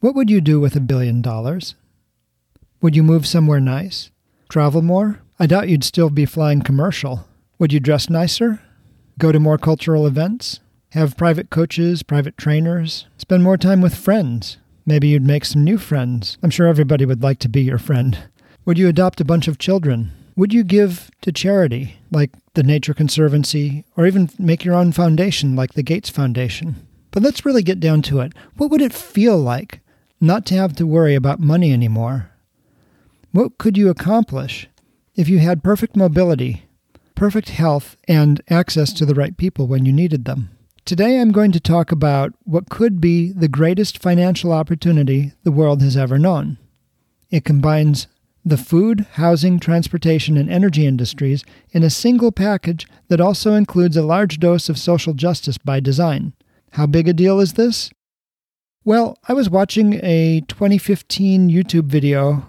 What would you do with a billion dollars? Would you move somewhere nice? Travel more? I doubt you'd still be flying commercial. Would you dress nicer? Go to more cultural events? Have private coaches, private trainers? Spend more time with friends? Maybe you'd make some new friends. I'm sure everybody would like to be your friend. Would you adopt a bunch of children? Would you give to charity, like the Nature Conservancy, or even make your own foundation, like the Gates Foundation? But let's really get down to it. What would it feel like not to have to worry about money anymore? What could you accomplish if you had perfect mobility, perfect health, and access to the right people when you needed them? Today I'm going to talk about what could be the greatest financial opportunity the world has ever known. It combines the food, housing, transportation, and energy industries in a single package that also includes a large dose of social justice by design. How big a deal is this? Well, I was watching a 2015 YouTube video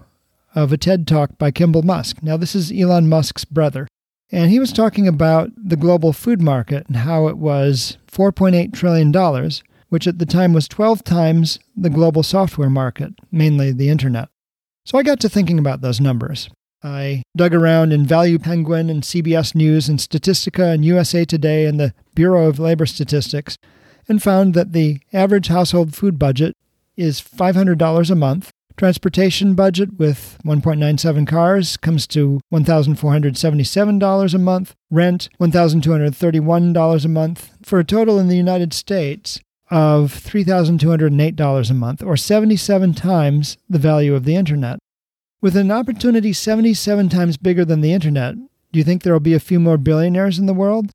of a TED Talk by Kimball Musk. Now, this is Elon Musk's brother. And he was talking about the global food market and how it was $4.8 trillion, which at the time was 12 times the global software market, mainly the internet. So I got to thinking about those numbers. I dug around in Value Penguin and CBS News and Statistica and USA Today and the Bureau of Labor Statistics and found that the average household food budget is $500 a month. Transportation budget with 1.97 cars comes to $1,477 a month. Rent, $1,231 a month, for a total in the United States of $3,208 a month, or 77 times the value of the internet. With an opportunity 77 times bigger than the internet, do you think there will be a few more billionaires in the world?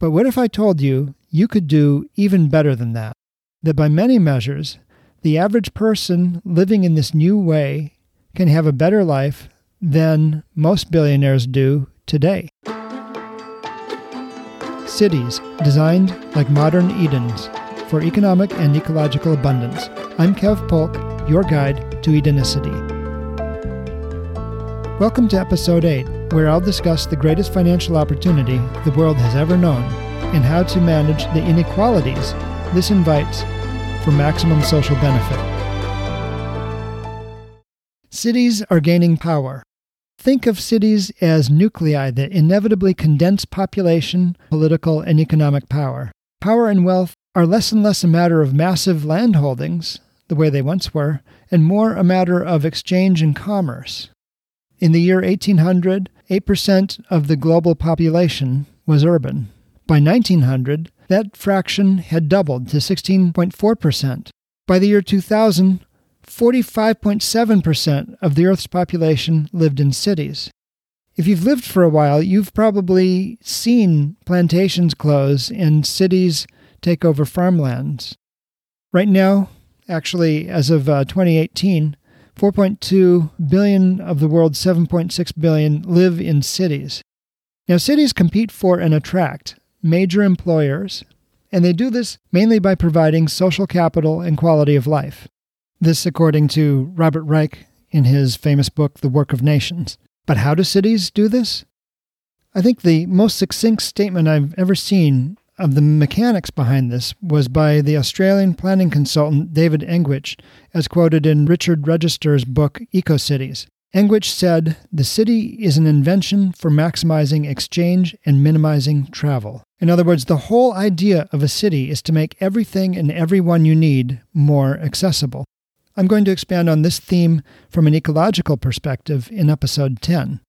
But what if I told you you could do even better than that? That by many measures, the average person living in this new way can have a better life than most billionaires do today. Cities designed like modern Edens for economic and ecological abundance. I'm Kev Polk, your guide to Edenicity. Welcome to Episode 8, where I'll discuss the greatest financial opportunity the world has ever known and how to manage the inequalities this invites for maximum social benefit. Cities are gaining power. Think of cities as nuclei that inevitably condense population, political, and economic power. Power and wealth are less and less a matter of massive land holdings, the way they once were, and more a matter of exchange and commerce. In the year 1800, 8% of the global population was urban. By 1900, that fraction had doubled to 16.4%. By the year 2000, 45.7% of the Earth's population lived in cities. If you've lived for a while, you've probably seen plantations close and cities take over farmlands. Right now, actually, as of uh, 2018, 4.2 billion of the world's 7.6 billion live in cities. Now, cities compete for and attract major employers, and they do this mainly by providing social capital and quality of life. This, according to Robert Reich in his famous book, The Work of Nations. But how do cities do this? I think the most succinct statement I've ever seen of the mechanics behind this was by the Australian planning consultant David Engwicht, as quoted in Richard Register's book EcoCities. Engwicht said, The city is an invention for maximizing exchange and minimizing travel. In other words, the whole idea of a city is to make everything and everyone you need more accessible. I'm going to expand on this theme from an ecological perspective in episode 10.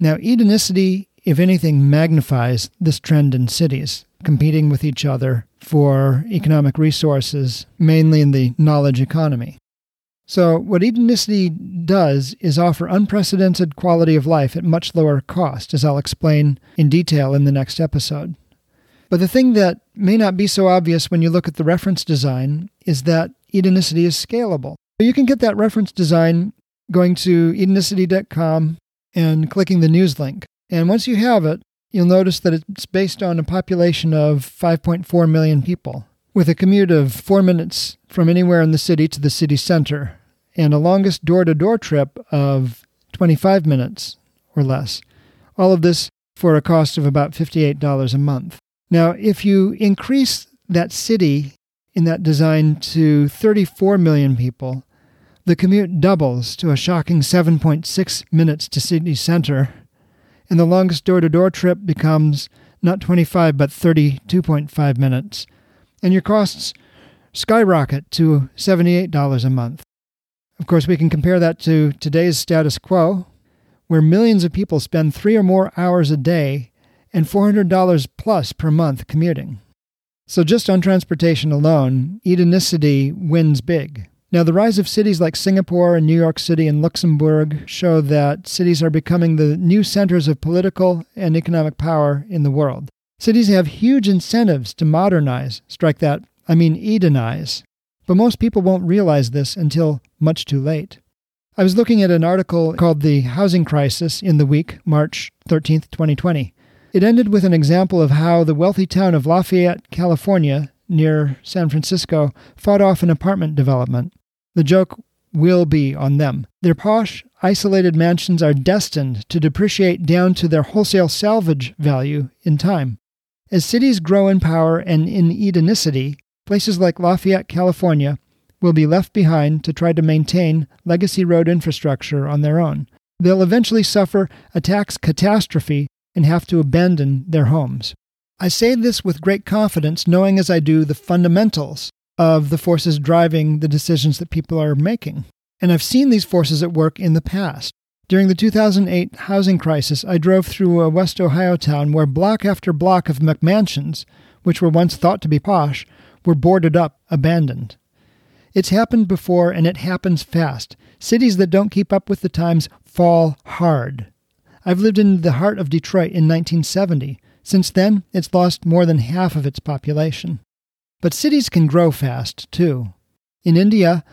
Now, Edenicity, if anything, magnifies this trend in cities, competing with each other for economic resources, mainly in the knowledge economy. So, what Edenicity does is offer unprecedented quality of life at much lower cost, as I'll explain in detail in the next episode. But the thing that may not be so obvious when you look at the reference design is that Edenicity is scalable. You can get that reference design going to Edenicity.com and clicking the news link. And once you have it, you'll notice that it's based on a population of 5.4 million people, with a commute of four minutes from anywhere in the city to the city center, and a longest door to door trip of 25 minutes or less. All of this for a cost of about $58 a month. Now, if you increase that city in that design to 34 million people, the commute doubles to a shocking 7.6 minutes to city center, and the longest door to door trip becomes not 25 but 32.5 minutes, and your costs skyrocket to $78 a month. Of course, we can compare that to today's status quo, where millions of people spend three or more hours a day and $400 plus per month commuting. So, just on transportation alone, Edenicity wins big. Now, the rise of cities like Singapore and New York City and Luxembourg show that cities are becoming the new centers of political and economic power in the world. Cities have huge incentives to modernize, strike that, I mean Edenize. But most people won't realize this until much too late. I was looking at an article called The Housing Crisis in the Week, March 13, 2020. It ended with an example of how the wealthy town of Lafayette, California, near San Francisco, fought off an apartment development. The joke will be on them. Their posh, isolated mansions are destined to depreciate down to their wholesale salvage value in time. As cities grow in power and in Edenicity, places like Lafayette, California, will be left behind to try to maintain legacy road infrastructure on their own. They'll eventually suffer a tax catastrophe and have to abandon their homes. I say this with great confidence, knowing as I do the fundamentals of the forces driving the decisions that people are making. And I've seen these forces at work in the past. During the 2008 housing crisis, I drove through a West Ohio town where block after block of McMansions, which were once thought to be posh, were boarded up, abandoned. It's happened before and it happens fast. Cities that don't keep up with the times fall hard. I've lived in the heart of Detroit in 1970. Since then, it's lost more than half of its population. But cities can grow fast, too. In India,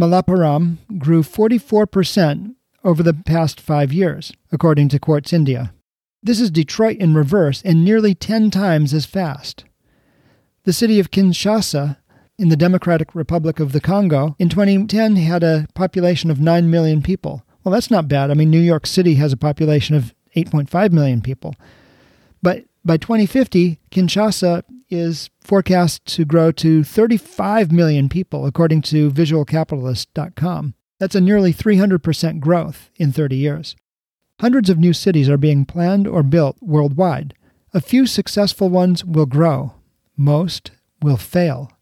Malappuram grew 44% over the past five years, according to Quartz India. This is Detroit in reverse and nearly 10 times as fast. The city of Kinshasa in the Democratic Republic of the Congo in 2010 had a population of 9 million people. Well, that's not bad. I mean, New York City has a population of 8.5 million people. But by 2050, Kinshasa is forecast to grow to 35 million people, according to visualcapitalist.com. That's a nearly 300% growth in 30 years. Hundreds of new cities are being planned or built worldwide. A few successful ones will grow, most will fail.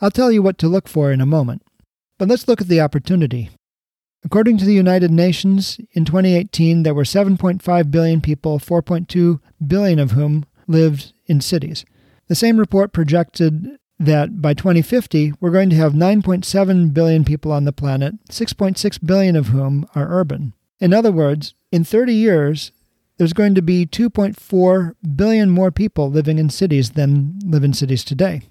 I'll tell you what to look for in a moment. But let's look at the opportunity. According to the United Nations, in 2018 there were 7.5 billion people, 4.2 billion of whom lived in cities. The same report projected that by 2050 we're going to have 9.7 billion people on the planet, 6.6 billion of whom are urban. In other words, in 30 years, there's going to be 2.4 billion more people living in cities than live in cities today.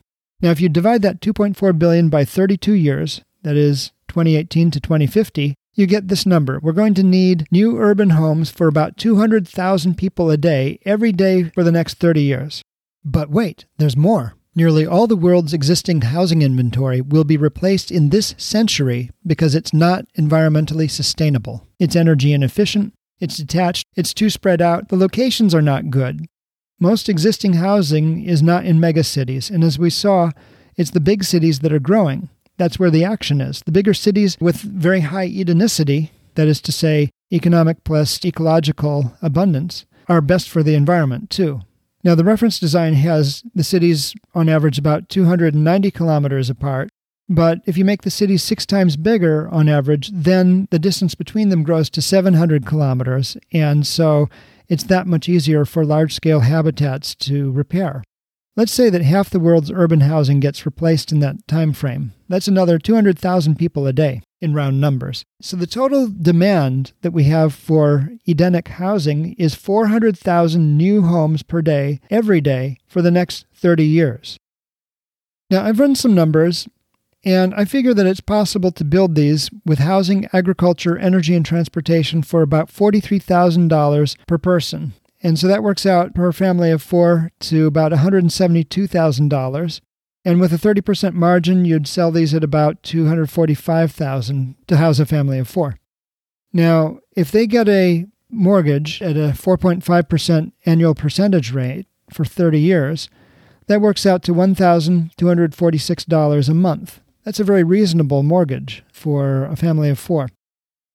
Now, if you divide that 2.4 billion by 32 years, that is 2018 to 2050, you get this number. We're going to need new urban homes for about 200,000 people a day every day for the next 30 years. But wait, there's more. Nearly all the world's existing housing inventory will be replaced in this century because it's not environmentally sustainable. It's energy inefficient, it's detached, it's too spread out, the locations are not good. Most existing housing is not in megacities, and as we saw, it's the big cities that are growing. That's where the action is. The bigger cities with very high Edenicity, that is to say, economic plus ecological abundance, are best for the environment, too. Now, the reference design has the cities on average about 290 kilometers apart, but if you make the cities six times bigger on average, then the distance between them grows to 700 kilometers, and so it's that much easier for large scale habitats to repair. Let's say that half the world's urban housing gets replaced in that time frame. That's another 200,000 people a day in round numbers. So the total demand that we have for Edenic housing is 400,000 new homes per day every day for the next 30 years. Now, I've run some numbers and I figure that it's possible to build these with housing, agriculture, energy, and transportation for about $43,000 per person. And so that works out per family of four to about $172,000. And with a 30% margin, you'd sell these at about $245,000 to house a family of four. Now, if they get a mortgage at a 4.5% annual percentage rate for 30 years, That works out to $1,246 a month. That's a very reasonable mortgage for a family of four.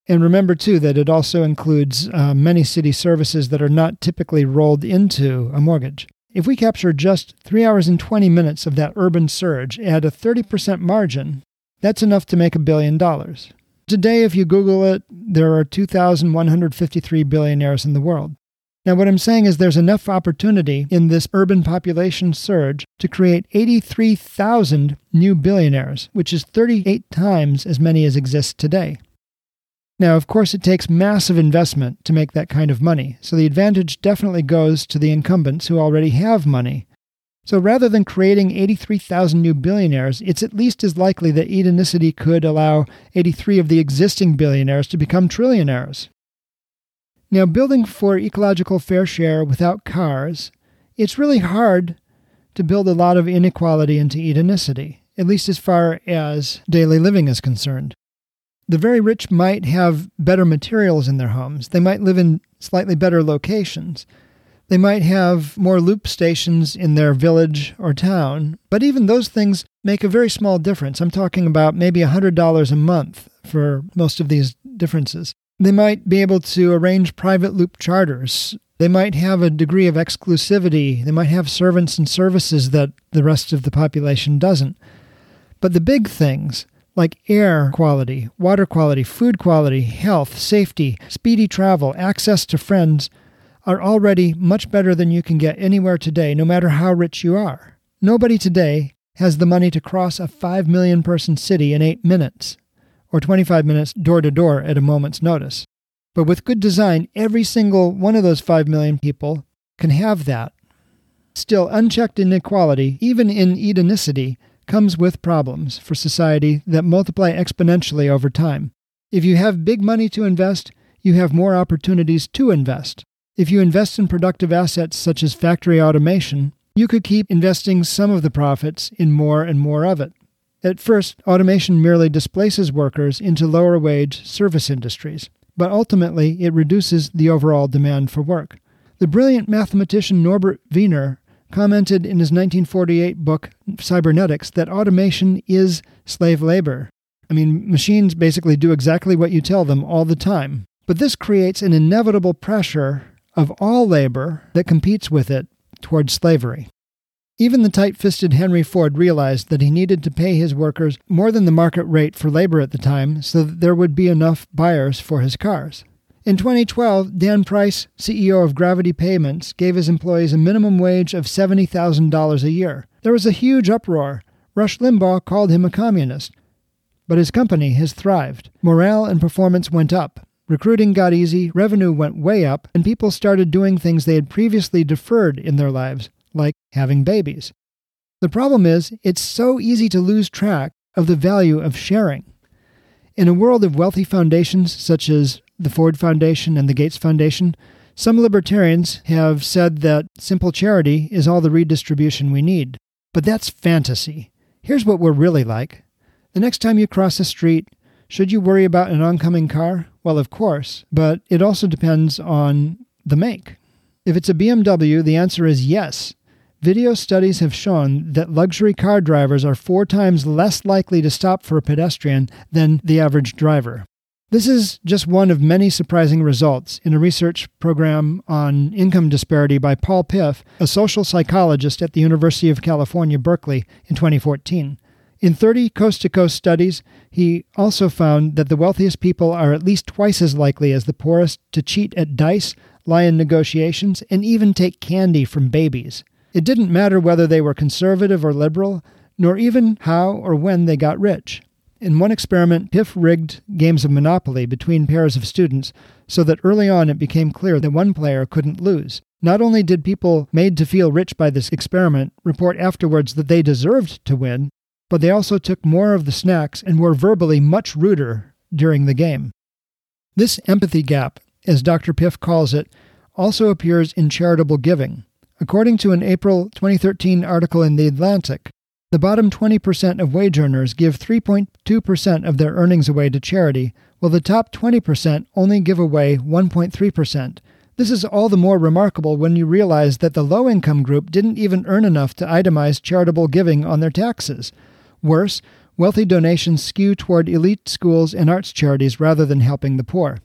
And remember, too, that it also includes uh, many city services that are not typically rolled into a mortgage. If we capture just 3 hours and 20 minutes of that urban surge at a 30% margin, that's enough to make a billion dollars. Today, if you Google it, there are 2,153 billionaires in the world. Now, what I'm saying is there's enough opportunity in this urban population surge to create 83,000 new billionaires, which is 38 times as many as exist today. Now, of course, it takes massive investment to make that kind of money, so the advantage definitely goes to the incumbents who already have money. So rather than creating 83,000 new billionaires, it's at least as likely that Edenicity could allow 83 of the existing billionaires to become trillionaires. Now, building for ecological fair share without cars, it's really hard to build a lot of inequality into Edenicity, at least as far as daily living is concerned. The very rich might have better materials in their homes. They might live in slightly better locations. They might have more loop stations in their village or town, but even those things make a very small difference. I'm talking about maybe $100 a month for most of these differences. They might be able to arrange private loop charters. They might have a degree of exclusivity. They might have servants and services that the rest of the population doesn't. But the big things, like air quality, water quality, food quality, health, safety, speedy travel, access to friends, are already much better than you can get anywhere today, no matter how rich you are. Nobody today has the money to cross a 5 million person city in 8 minutes, or 25 minutes door to door at a moment's notice. But with good design, every single one of those 5 million people can have that. Still, unchecked inequality, even in Edenicity, comes with problems for society that multiply exponentially over time. If you have big money to invest, you have more opportunities to invest. If you invest in productive assets such as factory automation, you could keep investing some of the profits in more and more of it. At first, automation merely displaces workers into lower wage service industries, but ultimately it reduces the overall demand for work. The brilliant mathematician Norbert Wiener commented in his 1948 book, Cybernetics, that automation is slave labor. I mean, machines basically do exactly what you tell them all the time. But this creates an inevitable pressure of all labor that competes with it towards slavery. Even the tight fisted Henry Ford realized that he needed to pay his workers more than the market rate for labor at the time so that there would be enough buyers for his cars. In 2012, Dan Price, CEO of Gravity Payments, gave his employees a minimum wage of $70,000 a year. There was a huge uproar. Rush Limbaugh called him a communist. But his company has thrived. Morale and performance went up. Recruiting got easy, revenue went way up, and people started doing things they had previously deferred in their lives, like having babies. The problem is, it's so easy to lose track of the value of sharing. In a world of wealthy foundations such as the Ford Foundation and the Gates Foundation, some libertarians have said that simple charity is all the redistribution we need. But that's fantasy. Here's what we're really like. The next time you cross the street, should you worry about an oncoming car? Well, of course, but it also depends on the make. If it's a BMW, the answer is yes. Video studies have shown that luxury car drivers are four times less likely to stop for a pedestrian than the average driver. This is just one of many surprising results in a research program on income disparity by Paul Piff, a social psychologist at the University of California, Berkeley, in 2014. In 30 coast to coast studies, he also found that the wealthiest people are at least twice as likely as the poorest to cheat at dice, lie in negotiations, and even take candy from babies. It didn't matter whether they were conservative or liberal, nor even how or when they got rich. In one experiment, Piff rigged games of Monopoly between pairs of students so that early on it became clear that one player couldn't lose. Not only did people made to feel rich by this experiment report afterwards that they deserved to win, but they also took more of the snacks and were verbally much ruder during the game. This empathy gap, as Dr. Piff calls it, also appears in charitable giving. According to an April 2013 article in The Atlantic, the bottom 20% of wage earners give 3.2% of their earnings away to charity, while the top 20% only give away 1.3%, This is all the more remarkable when you realize that the low income group didn't even earn enough to itemize charitable giving on their taxes. Worse, wealthy donations skew toward elite schools and arts charities rather than helping the poor.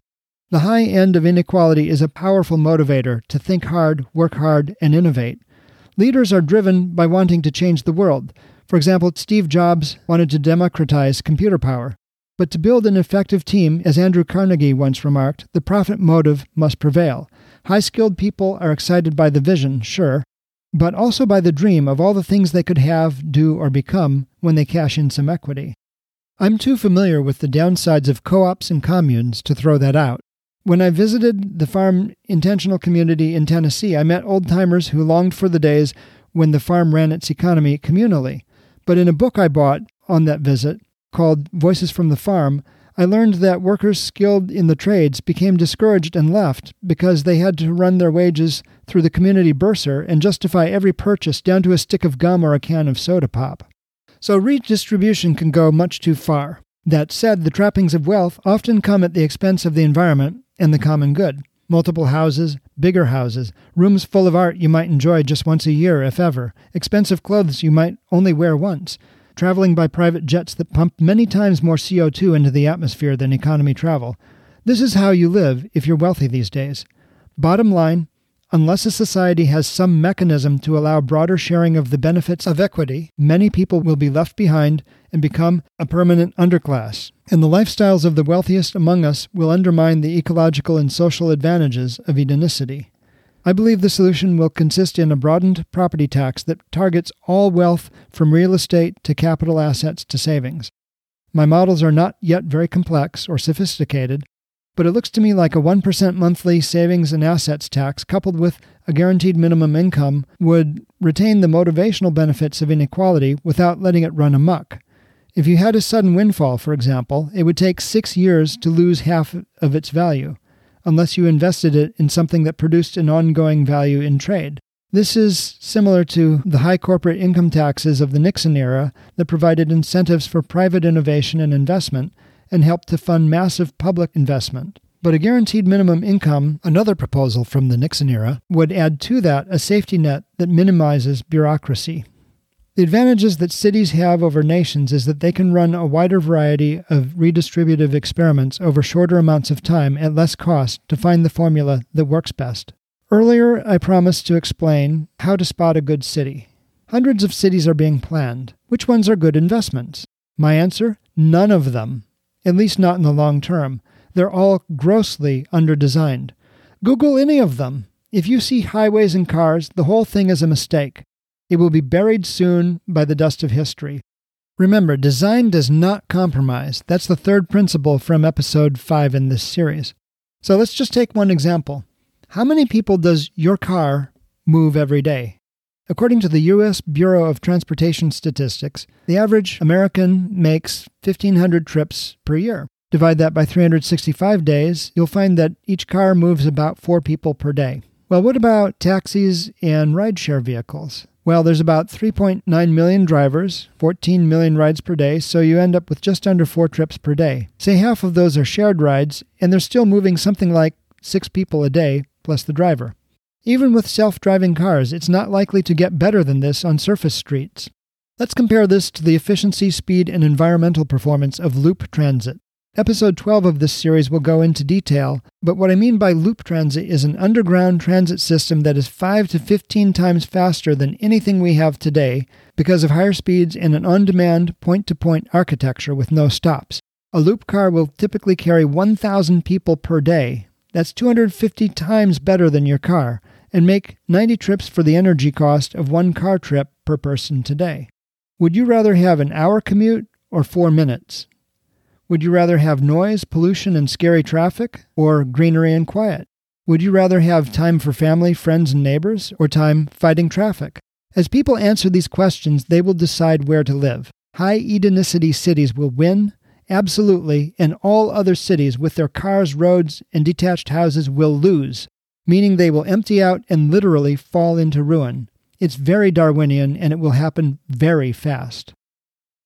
The high end of inequality is a powerful motivator to think hard, work hard, and innovate. Leaders are driven by wanting to change the world. For example, Steve Jobs wanted to democratize computer power. But to build an effective team, as Andrew Carnegie once remarked, the profit motive must prevail. High skilled people are excited by the vision, sure, but also by the dream of all the things they could have, do, or become when they cash in some equity. I'm too familiar with the downsides of co ops and communes to throw that out. When I visited the farm intentional community in Tennessee, I met old timers who longed for the days when the farm ran its economy communally. But in a book I bought on that visit, called Voices from the Farm, I learned that workers skilled in the trades became discouraged and left because they had to run their wages through the community bursar and justify every purchase down to a stick of gum or a can of soda pop. So redistribution can go much too far. That said, the trappings of wealth often come at the expense of the environment and the common good. Multiple houses, bigger houses, rooms full of art you might enjoy just once a year, if ever, expensive clothes you might only wear once, traveling by private jets that pump many times more CO2 into the atmosphere than economy travel. This is how you live if you're wealthy these days. Bottom line, unless a society has some mechanism to allow broader sharing of the benefits of equity, many people will be left behind and become a permanent underclass. And the lifestyles of the wealthiest among us will undermine the ecological and social advantages of Edenicity. I believe the solution will consist in a broadened property tax that targets all wealth from real estate to capital assets to savings. My models are not yet very complex or sophisticated, but it looks to me like a 1% monthly savings and assets tax coupled with a guaranteed minimum income would retain the motivational benefits of inequality without letting it run amuck. If you had a sudden windfall, for example, it would take six years to lose half of its value unless you invested it in something that produced an ongoing value in trade. This is similar to the high corporate income taxes of the Nixon era that provided incentives for private innovation and investment and helped to fund massive public investment. But a guaranteed minimum income, another proposal from the Nixon era, would add to that a safety net that minimizes bureaucracy. The advantages that cities have over nations is that they can run a wider variety of redistributive experiments over shorter amounts of time at less cost to find the formula that works best. Earlier, I promised to explain how to spot a good city. Hundreds of cities are being planned. Which ones are good investments? My answer none of them, at least not in the long term. They're all grossly underdesigned. Google any of them. If you see highways and cars, the whole thing is a mistake. It will be buried soon by the dust of history. Remember, design does not compromise. That's the third principle from episode 5 in this series. So let's just take one example. How many people does your car move every day? According to the U.S. Bureau of Transportation Statistics, the average American makes 1,500 trips per year. Divide that by 365 days, you'll find that each car moves about four people per day. Well, what about taxis and rideshare vehicles? Well, there's about 3.9 million drivers, 14 million rides per day, so you end up with just under four trips per day. Say half of those are shared rides, and they're still moving something like six people a day, plus the driver. Even with self driving cars, it's not likely to get better than this on surface streets. Let's compare this to the efficiency, speed, and environmental performance of loop transit. Episode 12 of this series will go into detail, but what I mean by loop transit is an underground transit system that is 5 to 15 times faster than anything we have today because of higher speeds and an on demand point to point architecture with no stops. A loop car will typically carry 1,000 people per day. That's 250 times better than your car, and make 90 trips for the energy cost of one car trip per person today. Would you rather have an hour commute or four minutes? Would you rather have noise, pollution, and scary traffic, or greenery and quiet? Would you rather have time for family, friends, and neighbors, or time fighting traffic? As people answer these questions, they will decide where to live. High Edenicity cities will win, absolutely, and all other cities with their cars, roads, and detached houses will lose, meaning they will empty out and literally fall into ruin. It's very Darwinian and it will happen very fast.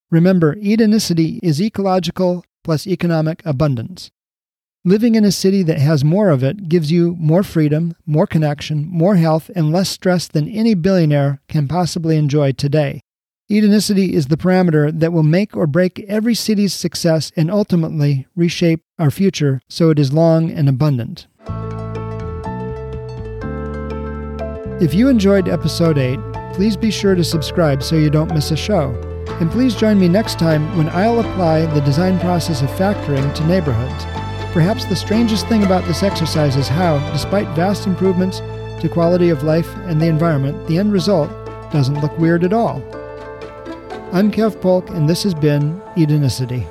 Remember, Edenicity is ecological plus economic abundance. Living in a city that has more of it gives you more freedom, more connection, more health, and less stress than any billionaire can possibly enjoy today. Edenicity is the parameter that will make or break every city's success and ultimately reshape our future so it is long and abundant. If you enjoyed episode 8, please be sure to subscribe so you don't miss a show. And please join me next time when I'll apply the design process of factoring to neighborhoods. Perhaps the strangest thing about this exercise is how, despite vast improvements to quality of life and the environment, the end result doesn't look weird at all. I'm Kev Polk, and this has been Edenicity.